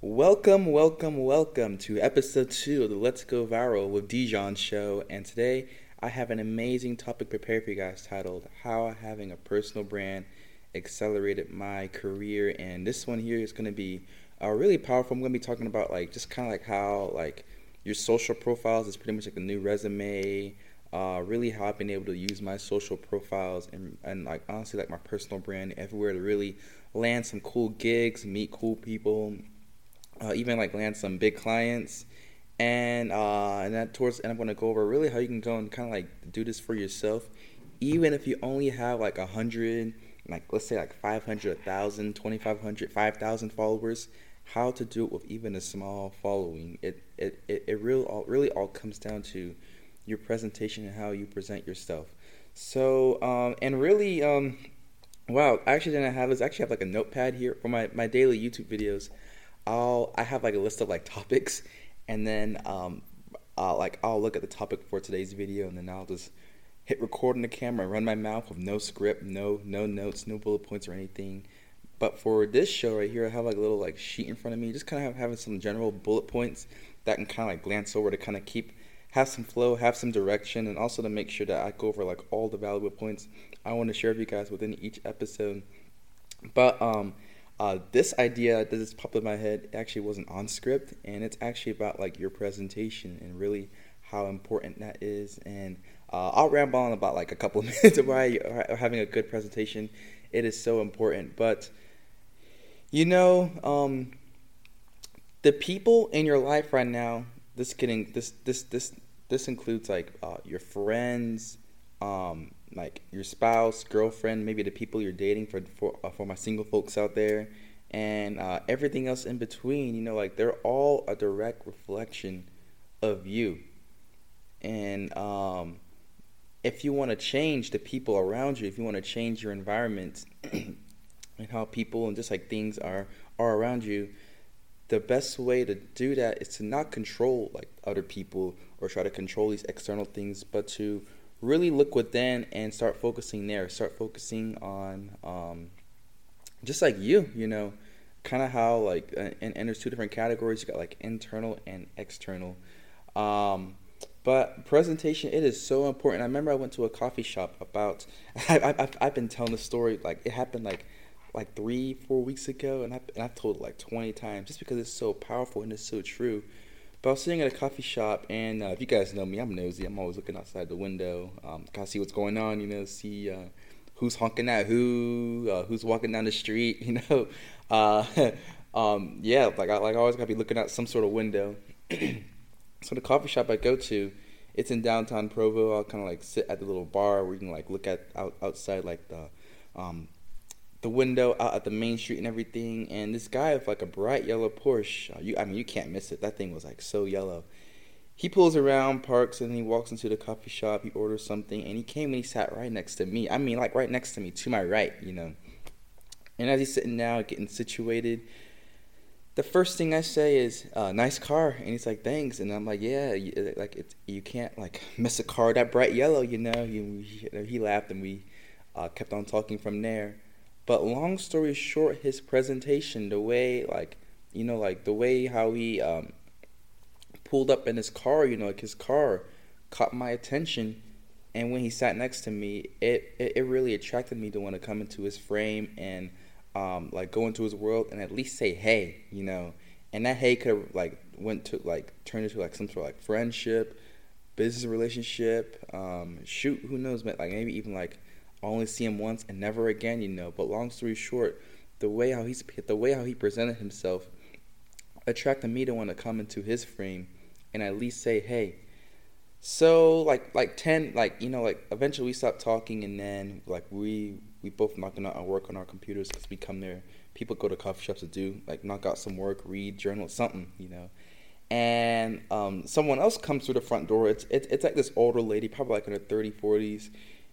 Welcome, welcome, welcome to episode two of the Let's Go Viral with Dejon show. And today I have an amazing topic prepared for you guys titled How Having a Personal Brand Accelerated My Career. And this one here is going to be uh, really powerful. I'm going to be talking about like just kind of like how like your social profiles is pretty much like a new resume. Uh, really how I've been able to use my social profiles and, and like honestly like my personal brand everywhere to really land some cool gigs, meet cool people, uh, even like land some big clients. And uh, and that towards and I'm gonna go over really how you can go and kind of like do this for yourself, even if you only have like a hundred, like let's say like 500, 1,000, 2,500, 5,000 followers. How to do it with even a small following. It it it, it really all really all comes down to your presentation and how you present yourself. So um, and really um, wow, I actually didn't have this. I actually have like a notepad here for my my daily YouTube videos. I'll I have like a list of like topics, and then um, I'll like I'll look at the topic for today's video, and then I'll just hit record on the camera, run my mouth with no script, no no notes, no bullet points or anything. But for this show right here, I have like a little like sheet in front of me, just kind of having some general bullet points that I can kind of like glance over to kind of keep have some flow, have some direction, and also to make sure that I go over like all the valuable points I want to share with you guys within each episode. But um, uh, this idea that just popped in my head actually wasn't on script, and it's actually about like your presentation and really how important that is. And uh, I'll ramble on about like a couple of minutes of why having a good presentation it is so important. But you know, um, the people in your life right now. This getting this this this this includes like uh, your friends, um, like your spouse, girlfriend, maybe the people you're dating for for uh, for my single folks out there, and uh, everything else in between. You know, like they're all a direct reflection of you, and um, if you want to change the people around you, if you want to change your environment and how people and just like things are are around you, the best way to do that is to not control like other people or try to control these external things, but to really look within and start focusing there. Start focusing on um, just like you, you know, kind of how like uh, and, and there's two different categories. You got like internal and external. Um, but presentation, it is so important. I remember I went to a coffee shop about. I, have I've been telling the story like it happened like like three four weeks ago, and I and I've told it like twenty times just because it's so powerful and it's so true. But I was sitting at a coffee shop, and uh, if you guys know me, I'm nosy. I'm always looking outside the window, um, kind of see what's going on. You know, see uh, who's honking at who, uh, who's walking down the street. You know, uh, um, yeah, like I like I always gotta be looking out some sort of window. so the coffee shop I go to, it's in downtown Provo. I'll kind of like sit at the little bar where you can like look at out outside like the um, the window out at the main street and everything. And this guy with like a bright yellow Porsche, uh, you I mean you can't miss it. That thing was like so yellow. He pulls around, parks, and then he walks into the coffee shop. He orders something, and he came and he sat right next to me. I mean, like right next to me, to my right, you know. And as he's sitting down, getting situated, the first thing I say is, uh, "Nice car," and he's like, "Thanks," and I'm like, "Yeah, you, like it's you can't like miss a car that bright yellow, you know." He, he laughed, and we uh, kept on talking from there. But long story short, his presentation, the way like you know, like the way how he um, pulled up in his car, you know, like his car caught my attention. And when he sat next to me, it, it, it really attracted me to want to come into his frame and um, like go into his world and at least say hey, you know. And that hey could have like went to like turned into like some sort of like friendship, business relationship. Um, shoot, who knows? Like maybe even like only see him once and never again, you know. But long story short, the way how he's the way how he presented himself attracted me to want to come into his frame and at least say, hey. So like like ten like you know like eventually we stopped talking and then like we we both knocking out our work on our computers because we come there. People go to coffee shops to do like knock out some work, read, journal, something, you know. And um, someone else comes through the front door. It's, it's it's like this older lady, probably like in her 30s, 40s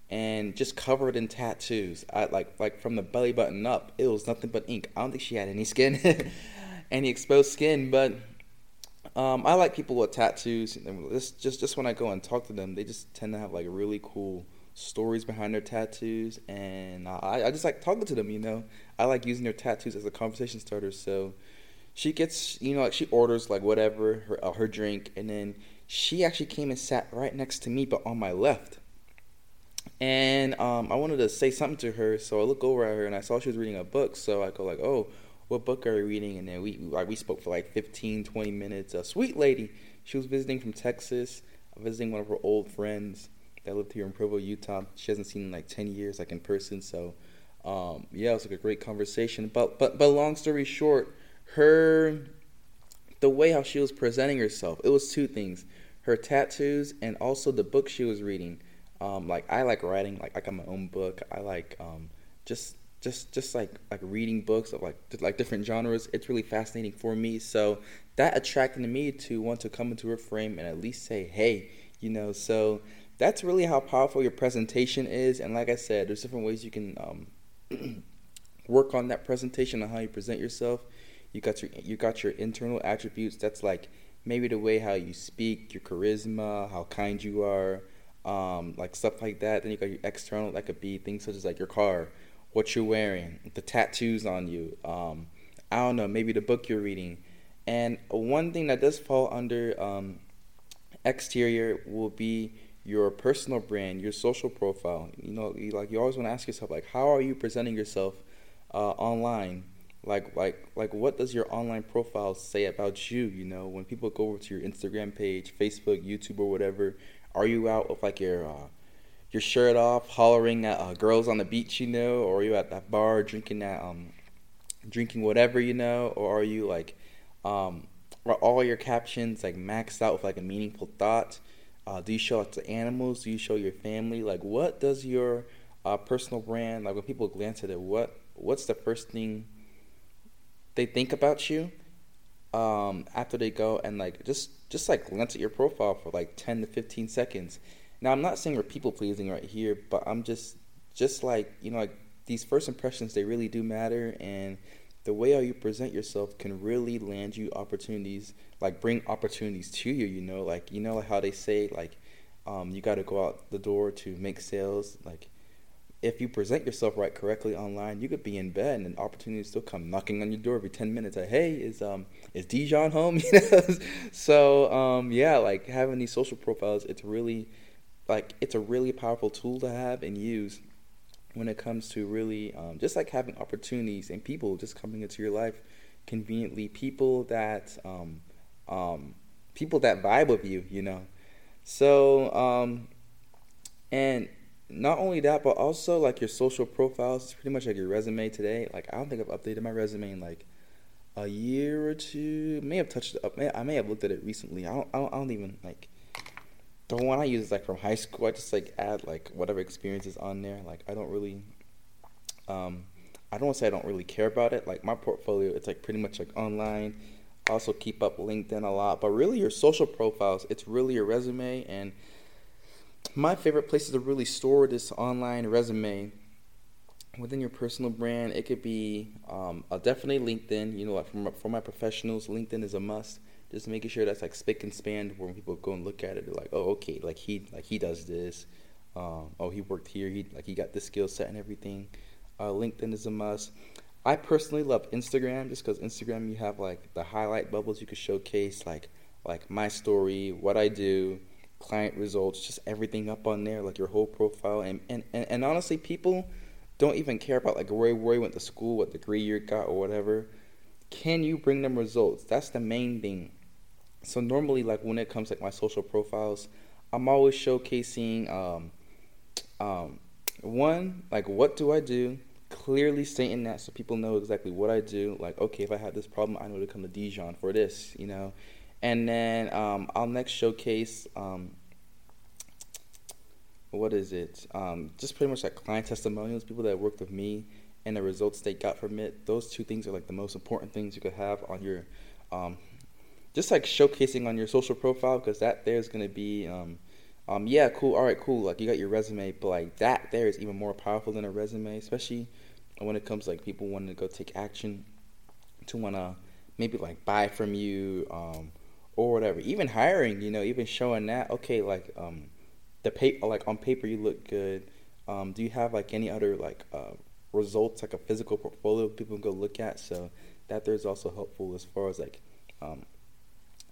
and just covered in tattoos. I like like from the belly button up, it was nothing but ink. I don't think she had any skin, any exposed skin. But um, I like people with tattoos. Just just just when I go and talk to them, they just tend to have like really cool stories behind their tattoos, and I I just like talking to them. You know, I like using their tattoos as a conversation starter. So she gets you know like she orders like whatever her uh, her drink, and then she actually came and sat right next to me, but on my left. And um, I wanted to say something to her, so I look over at her and I saw she was reading a book. So I go like, "Oh, what book are you reading?" And then we like we spoke for like 15, 20 minutes. A sweet lady. She was visiting from Texas, visiting one of her old friends that lived here in Provo, Utah. She hasn't seen in like ten years, like in person. So um, yeah, it was like a great conversation. But but but long story short, her the way how she was presenting herself, it was two things: her tattoos and also the book she was reading um, like I like writing, like I got my own book. I like um, just just just like like reading books of like like different genres. It's really fascinating for me. So that attracted me to want to come into a frame and at least say, hey, you know. So that's really how powerful your presentation is. And like I said, there's different ways you can um, work on that presentation on how you present yourself. You got your you got your internal attributes. That's like maybe the way how you speak, your charisma, how kind you are um, like stuff like that. Then you got your external, that could be things such as like your car, what you're wearing, the tattoos on you. Um, I don't know, maybe the book you're reading. And one thing that does fall under um, exterior will be your personal brand, your social profile. You know, you, like you always want to ask yourself, like, how are you presenting yourself uh, online? Like, like, like, what does your online profile say about you? You know, when people go over to your Instagram page, Facebook, YouTube, or whatever, are you out with like your uh, your shirt off, hollering at uh, girls on the beach, you know, or are you at that bar drinking that um drinking whatever, you know, or are you like um are all your captions like maxed out with like a meaningful thought? Uh, do you show it to animals? Do you show your family? Like, what does your uh, personal brand like when people glance at it? What what's the first thing they think about you um, after they go and like just just like glance at your profile for like 10 to 15 seconds. Now, I'm not saying we're people pleasing right here, but I'm just just like, you know, like these first impressions they really do matter and the way how you present yourself can really land you opportunities, like bring opportunities to you, you know, like you know how they say like um, you got to go out the door to make sales, like if you present yourself right correctly online, you could be in bed and an opportunity still come knocking on your door every ten minutes. Like, hey, is um is Dejon home? You know, so um yeah, like having these social profiles, it's really like it's a really powerful tool to have and use when it comes to really um, just like having opportunities and people just coming into your life conveniently. People that um um people that vibe with you, you know. So um and not only that, but also like your social profiles. It's pretty much like your resume today. Like I don't think I've updated my resume in like a year or two. May have touched up. I may have looked at it recently. I don't. I don't, I don't even like. The one I use is like from high school. I just like add like whatever experiences on there. Like I don't really. Um, I don't want to say I don't really care about it. Like my portfolio, it's like pretty much like online. Also keep up LinkedIn a lot, but really your social profiles, it's really your resume and my favorite places to really store this online resume within your personal brand. It could be um, definitely LinkedIn. You know, for my, for my professionals, LinkedIn is a must. Just making sure that's like spick and span when people go and look at it. They're like, oh, okay, like he like he does this. Um, oh, he worked here. He like he got this skill set and everything. Uh, LinkedIn is a must. I personally love Instagram just because Instagram you have like the highlight bubbles you could showcase like like my story, what I do client results, just everything up on there, like your whole profile. And, and, and, and honestly, people don't even care about like where, where you went to school, what degree you got, or whatever. Can you bring them results? That's the main thing. So normally, like when it comes like my social profiles, I'm always showcasing um, um, one like what do I do, clearly stating that so people know exactly what I do. Like okay, if I have this problem, I know to come to Dejon for this, you know. And then um, I'll next showcase um, what is it? Um, just pretty much like client testimonials, people that worked with me and the results they got from it. Those two things are like the most important things you could have on your, um, just like showcasing on your social profile because that there is gonna be, um, um, yeah, cool, all right, cool. Like you got your resume, but like that there is even more powerful than a resume, especially when it comes like people wanting to go take action, to wanna maybe like buy from you. Um, or whatever. Even hiring, you know, even showing that, okay, like um, the paper, like on paper, you look good. Um, do you have like any other like uh, results, like a physical portfolio people can go look at? So that there's also helpful as far as like um,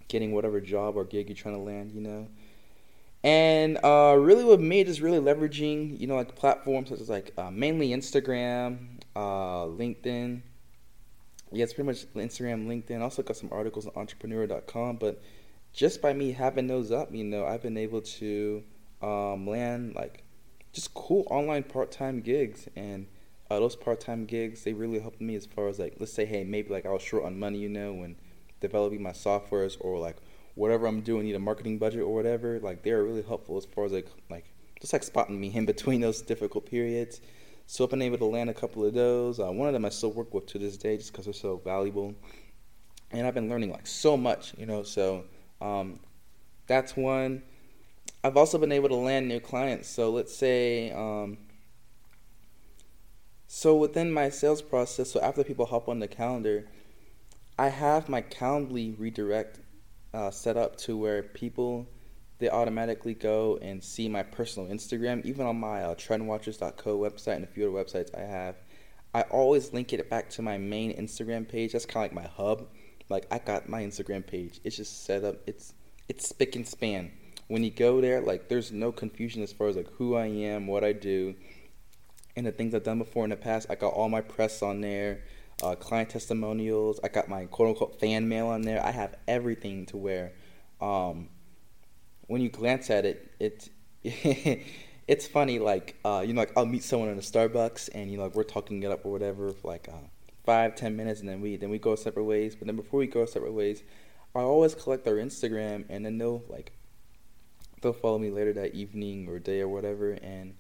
getting whatever job or gig you're trying to land, you know. And uh, really, with me, just really leveraging, you know, like platforms such as like uh, mainly Instagram, uh, LinkedIn. Yeah, it's pretty much Instagram, LinkedIn. Also got some articles on entrepreneur.com, but just by me having those up, you know, I've been able to um, land like just cool online part-time gigs and uh, those part-time gigs they really helped me as far as like let's say hey maybe like I was short on money you know when developing my softwares or like whatever I'm doing need a marketing budget or whatever like they're really helpful as far as like like just like spotting me in between those difficult periods so I've been able to land a couple of those. Uh, one of them I still work with to this day just because they're so valuable. And I've been learning like so much you know so um, that's one. I've also been able to land new clients. So let's say, um, so within my sales process, so after people hop on the calendar, I have my Calendly redirect uh, set up to where people they automatically go and see my personal Instagram, even on my uh, trendwatchers.co website and a few other websites I have. I always link it back to my main Instagram page. That's kind of like my hub. Like I got my Instagram page. It's just set up. It's it's spick and span when you go there, like there's no confusion as far as like who I am, what I do, and the things I've done before in the past. I got all my press on there, uh, client testimonials. I got my quote unquote fan mail on there. I have everything to where, um, when you glance at it, it it's funny. Like uh, you know, like I'll meet someone in a Starbucks, and you know, like we're talking it up or whatever for like uh, five, ten minutes, and then we then we go separate ways. But then before we go separate ways, I always collect their Instagram, and then they'll like they'll follow me later that evening or day or whatever, and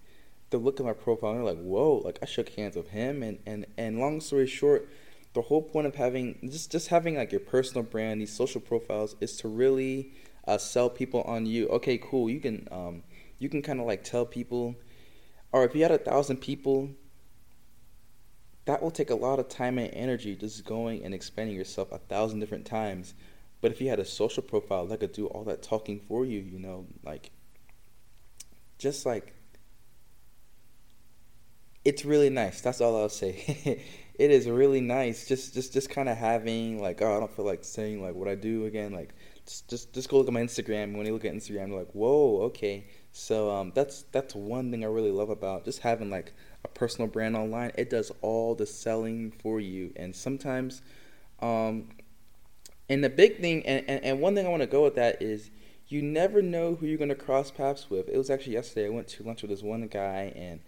they'll look at my profile and they're like, "Whoa!" Like I shook hands with him, and and and long story short, the whole point of having just just having like your personal brand, these social profiles, is to really uh, sell people on you. Okay, cool. You can um, you can kind of like tell people, or if you had a thousand people, that will take a lot of time and energy just going and expanding yourself a thousand different times. But if you had a social profile that could do all that talking for you, you know, like just like it's really nice. That's all I'll say. it is really nice. Just just just kind of having like oh I don't feel like saying like what I do again. Like just just go look at my Instagram. When you look at Instagram, you're like whoa okay. So um, that's that's one thing I really love about just having like a personal brand online. It does all the selling for you, and sometimes um, and the big thing, and, and, and one thing I want to go with that is you never know who you're to cross paths with. It was actually yesterday. I went to lunch with this one guy, and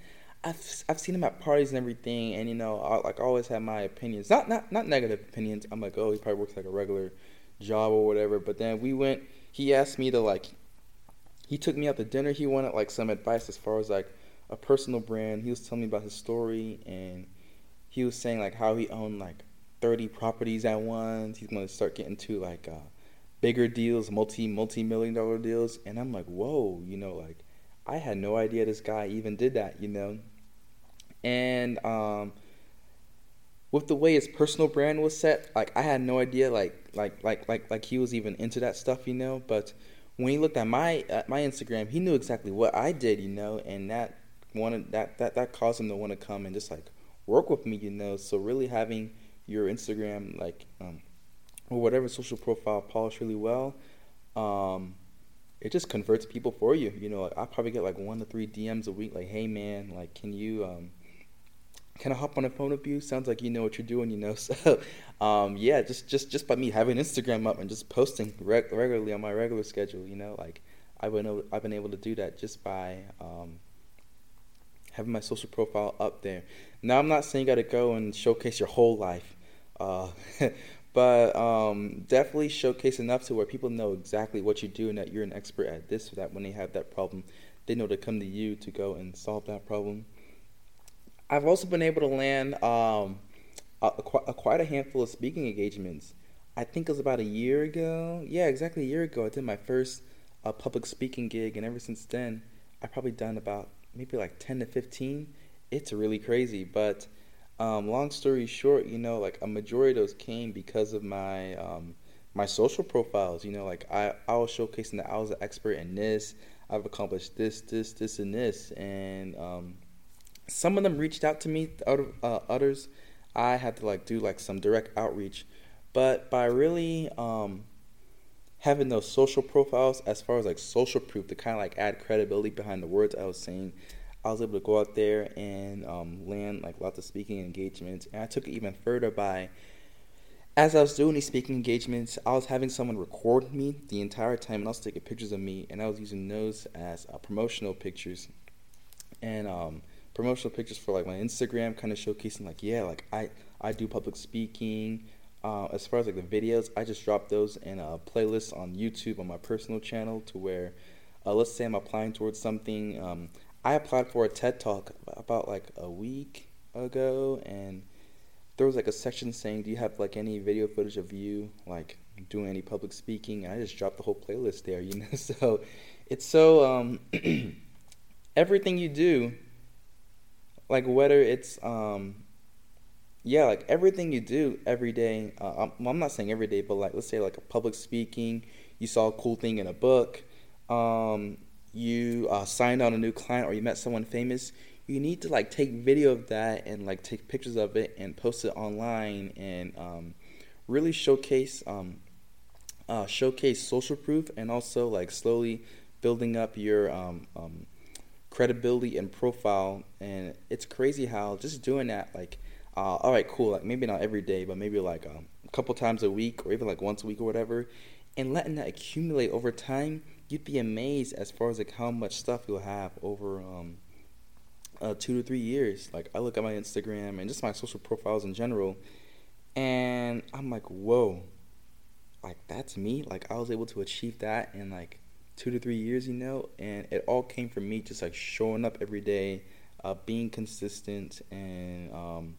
I've I've seen him at parties and everything, and you know, I like always have my opinions, not not not negative opinions. I'm like, oh, he probably works like a regular job or whatever. But then we went. He asked me to like. He took me out to dinner. He wanted like some advice as far as like a personal brand. He was telling me about his story, and he was saying like how he owned like 30 properties at once. He's going to start getting to like uh, bigger deals, multi multi million dollar deals, and I'm like, whoa, you know, like I had no idea this guy even did that, you know. And um, with the way his personal brand was set, like I had no idea, like like like like like he was even into that stuff, you know. But when he looked at my at my Instagram, he knew exactly what I did, you know, and that wanted that that that caused him to want to come and just like work with me, you know. So really having your Instagram like um, or whatever social profile polished really well, um, it just converts people for you. You know, like I probably get like one to three DMs a week, like, "Hey man, like, can you um, can I hop on a phone with you? Sounds like you know what you're doing, you know." So, um, yeah, just just just by me having Instagram up and just posting reg- regularly on my regular schedule, you know, like I've been able, I've been able to do that just by um, having my social profile up there. Now, I'm not saying you got to go and showcase your whole life. Uh, but um, definitely showcase enough to where people know exactly what you do and that you're an expert at this or that when they have that problem, they know to come to you to go and solve that problem. I've also been able to land um, a, a, quite a handful of speaking engagements. I think it was about a year ago. Yeah, exactly a year ago. I did my first uh, public speaking gig, and ever since then, I've probably done about maybe like 10 to 15. It's really crazy, but um, long story short, you know, like a majority of those came because of my um, my social profiles. You know, like I, I was showcasing that I was an expert in this. I've accomplished this, this, this, and this, and um, some of them reached out to me. Other, uh, others, I had to like do like some direct outreach. But by really um, having those social profiles as far as like social proof to kind of like add credibility behind the words I was saying, I was able to go out there and um, land like lots of speaking engagements. And I took it even further by as I was doing these speaking engagements, I was having someone record me the entire time, and I was taking pictures of me, and I was using those as uh, promotional pictures, and um, promotional pictures for like my Instagram, kind of showcasing like, yeah, like I I do public speaking. Uh, as far as like the videos, I just drop those in a playlist on YouTube on my personal channel to where, uh, let's say I'm applying towards something. Um, I applied for a TED Talk about like a week ago, and there was like a section saying, "Do you have like any video footage of you like doing any public speaking?" And I just dropped the whole playlist there, you know. So it's so um, everything you do, like whether it's um, yeah, like everything you do every day. Uh, I'm, I'm not saying every day, but like let's say like a public speaking, you saw a cool thing in a book, um, you uh, signed on a new client, or you met someone famous you need to like take video of that and like take pictures of it and post it online and um, really showcase um, uh, showcase social proof and also like slowly building up your um, um, credibility and profile and it's crazy how just doing that like uh, all right cool like maybe not every day but maybe like um, a couple times a week or even like once a week or whatever and letting that accumulate over time you'd be amazed as far as like how much stuff you'll have over um, uh, two to three years. Like I look at my Instagram and just my social profiles in general, and I'm like, whoa, like that's me. Like I was able to achieve that in like two to three years, you know, and it all came from me just like showing up every day, uh, being consistent, and um,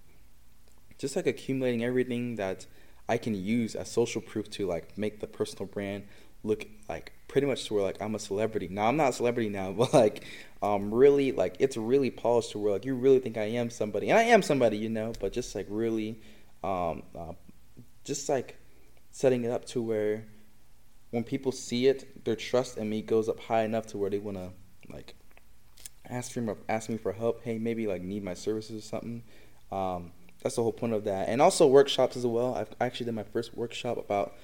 just like accumulating everything that I can use as social proof to like make the personal brand look like pretty much to where like I'm a celebrity. Now I'm not a celebrity now, but like um really like it's really polished to where like you really think I am somebody, and I am somebody, you know. But just like really, um, uh, just like setting it up to where when people see it, their trust in me goes up high enough to where they wanna like ask for me, ask me for help. Hey, maybe like need my services or something. Um, that's the whole point of that, and also workshops as well. I've actually did my first workshop about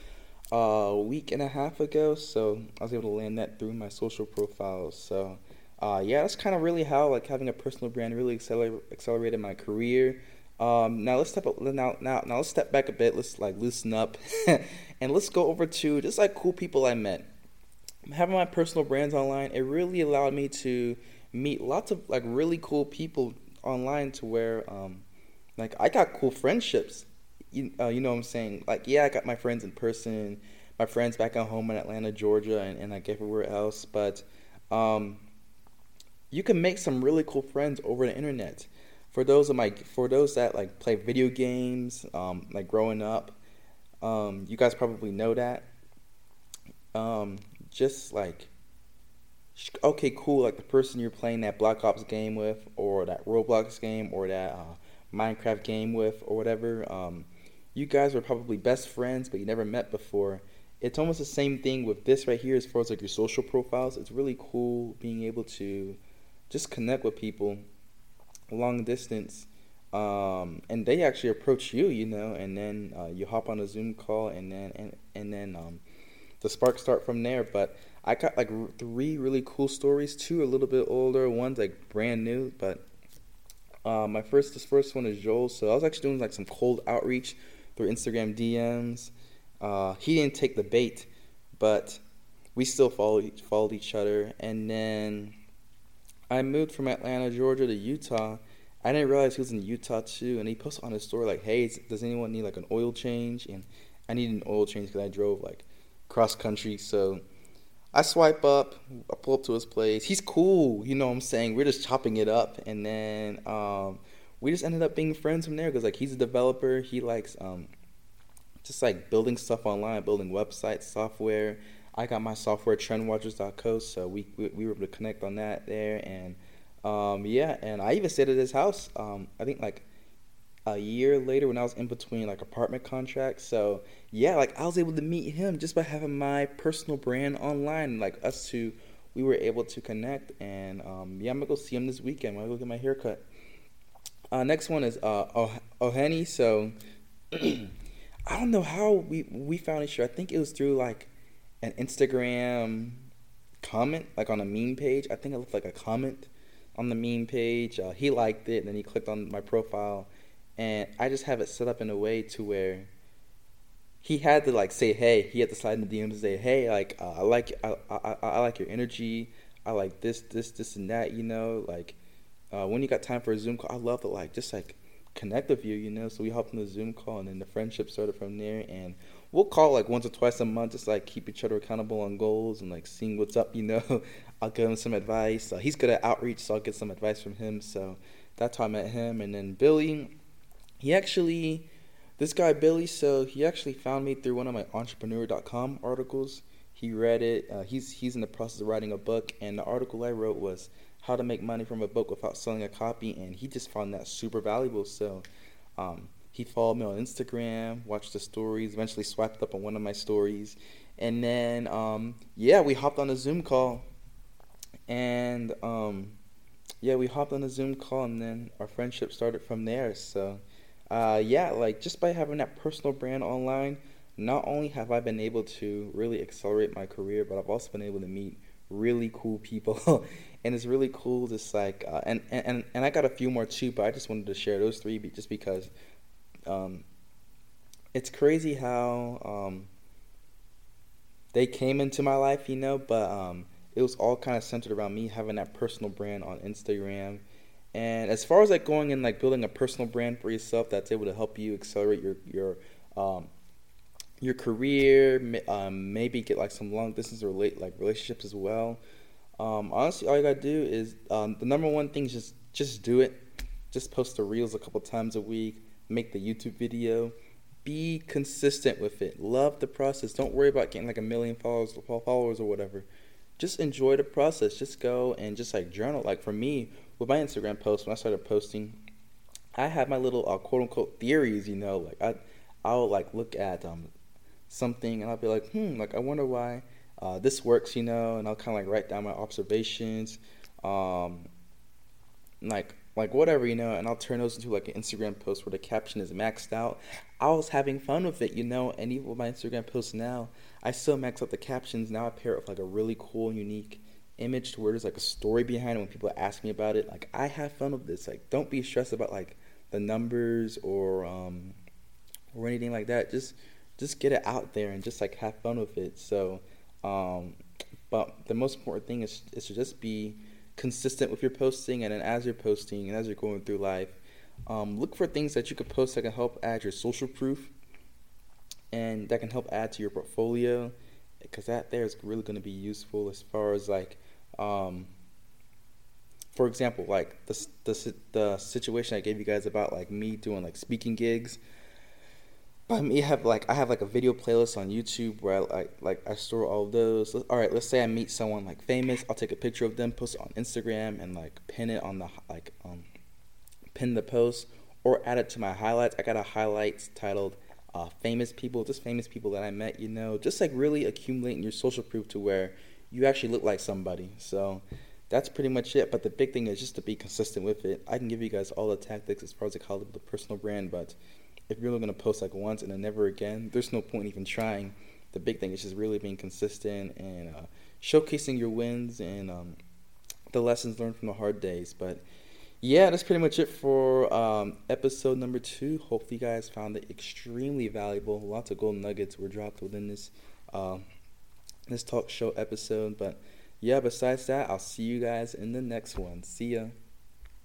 a week and a half ago, so I was able to land that through my social profiles. So, uh, yeah, that's kind of really how like having a personal brand really acceler- accelerated my career. Um, now let's step up, now now now let's step back a bit. Let's like loosen up, and let's go over to just like cool people I met. Having my personal brands online, it really allowed me to meet lots of like really cool people online to where um, like I got cool friendships you, uh, you know what I'm saying? Like, yeah, I got my friends in person, my friends back at home in Atlanta, Georgia, and, and like everywhere else. But um, you can make some really cool friends over the internet. For those of my, for those that like play video games, um, like growing up, um, you guys probably know that. Um, just like, okay, cool, like the person you're playing that Black Ops game with, or that Roblox game, or that uh, Minecraft game with, or whatever. Um, you guys were probably best friends, but you never met before. It's almost the same thing with this right here as far as like your social profiles. It's really cool being able to just connect with people long distance. Um, and they actually approach you, you know, and then uh, you hop on a Zoom call, and then and and then um, the sparks start from there. But I got like three really cool stories. Two a little bit older, one's like brand new. But uh, my first, this first one is Joel. So I was actually doing like some cold outreach through Instagram DMs. Uh, he didn't take the bait, but we still followed followed each other. And then I moved from Atlanta, Georgia to Utah. I didn't realize he was in Utah too, and he posted on his story like, "Hey, does anyone need like an oil change?" And I needed an oil change because I drove like cross country. So I swipe up, I pull up to his place. He's cool, you know what I'm saying? We're just chopping it up, and then um, we just ended up being friends from there because like he's a developer. He likes um, just like building stuff online, building websites, software. I got my software trendwatchers.co, so we, we, we were able to connect on that there, and um, yeah, and I even stayed at his house. Um, I think like a year later when I was in between like apartment contracts. So yeah, like I was able to meet him just by having my personal brand online. Like us two, we were able to connect, and um, yeah, I'm gonna go see him this weekend. I'm gonna go get my haircut. Uh, next one is uh, Oh, Henny. So I don't know how we we found each other. I think it was through like an Instagram comment, like on a meme page. I think it looked like a comment on the meme page. Uh, he liked it, and then he clicked on my profile, and I just have it set up in a way to where he had to like say hey. He had to slide in the DMs and say hey, like uh, I like I, I I like your energy. I like this this this and that. You know, like uh, when you got time for a Zoom call, I love to like just like connect with you. You know, so we hopped on the Zoom call, and then the friendship started from there, and we'll call like once or twice a month, just like keep each other accountable on goals and like seeing what's up. You know, I'll give him some advice. Uh, he's good at outreach, so I'll get some advice from him. So that's how I met him. And then Billy, he actually, this guy Billy, so he actually found me through one of my Entrepreneur.com articles. He read it. Uh, he's he's in the process of writing a book, and the article I wrote was how to make money from a book without selling a copy, and he just found that super valuable. So. Um, he followed me on Instagram, watched the stories, eventually swiped up on one of my stories. And then, um, yeah, we hopped on a Zoom call. And um, yeah, we hopped on a Zoom call, and then our friendship started from there. So, uh, yeah, like just by having that personal brand online, not only have I been able to really accelerate my career, but I've also been able to meet really cool people. and it's really cool, just like, uh, and, and, and I got a few more too, but I just wanted to share those three just because um, it's crazy how um, they came into my life, you know, but um, it was all kind of centered around me having that personal brand on Instagram. And as far as like going and like building a personal brand for yourself that's able to help you accelerate your your um, your career, um, maybe get like some long distance relate like relationships as well. Um, honestly, all you gotta do is um, the number one thing is just just do it. Just post the reels a couple times a week make the YouTube video. Be consistent with it. Love the process. Don't worry about getting like a million followers, followers or whatever. Just enjoy the process. Just go and just like journal. Like for me, with my Instagram posts, when I started posting, I had my little uh, quote unquote theories. You know, like I, I'll like look at um something and I'll be like, hmm, like I wonder why uh, this works. You know, and I'll kind of like write down my observations. Um, like like whatever you know and i'll turn those into like an instagram post where the caption is maxed out i was having fun with it you know and even with my instagram posts now i still max out the captions now i pair it with like a really cool unique image to where there's like a story behind it when people ask me about it like i have fun with this like don't be stressed about like the numbers or um or anything like that just just get it out there and just like have fun with it so um but the most important thing is is to just be consistent with your posting, and then as you're posting and as you're going through life, um, look for things that you can post that can help add your social proof and that can help add to your portfolio because that there is really going to be useful as far as like um, for example like the, the the situation i gave you guys about like me doing like speaking gigs I me have like I have like a video playlist on YouTube where I like like I store all those. All right, let's say I meet someone like famous. I'll take a picture of them, post it on Instagram, and like pin it on the like um pin the post or add it to my highlights. I got a highlights titled uh, "Famous People," just famous people that I met. You know, just like really accumulating your social proof to where you actually look like somebody. So that's pretty much it. But the big thing is just to be consistent with it. I can give you guys all the tactics as far as like how to a personal brand, but if you're only going to post like once and then never again, there's no point even trying. The big thing is just really being consistent and uh, showcasing your wins and um, the lessons learned from the hard days. But yeah, that's pretty much it for um, episode number two. Hopefully, you guys found it extremely valuable. Lots of gold nuggets were dropped within this uh, this talk show episode. But yeah, besides that, I'll see you guys in the next one. See ya.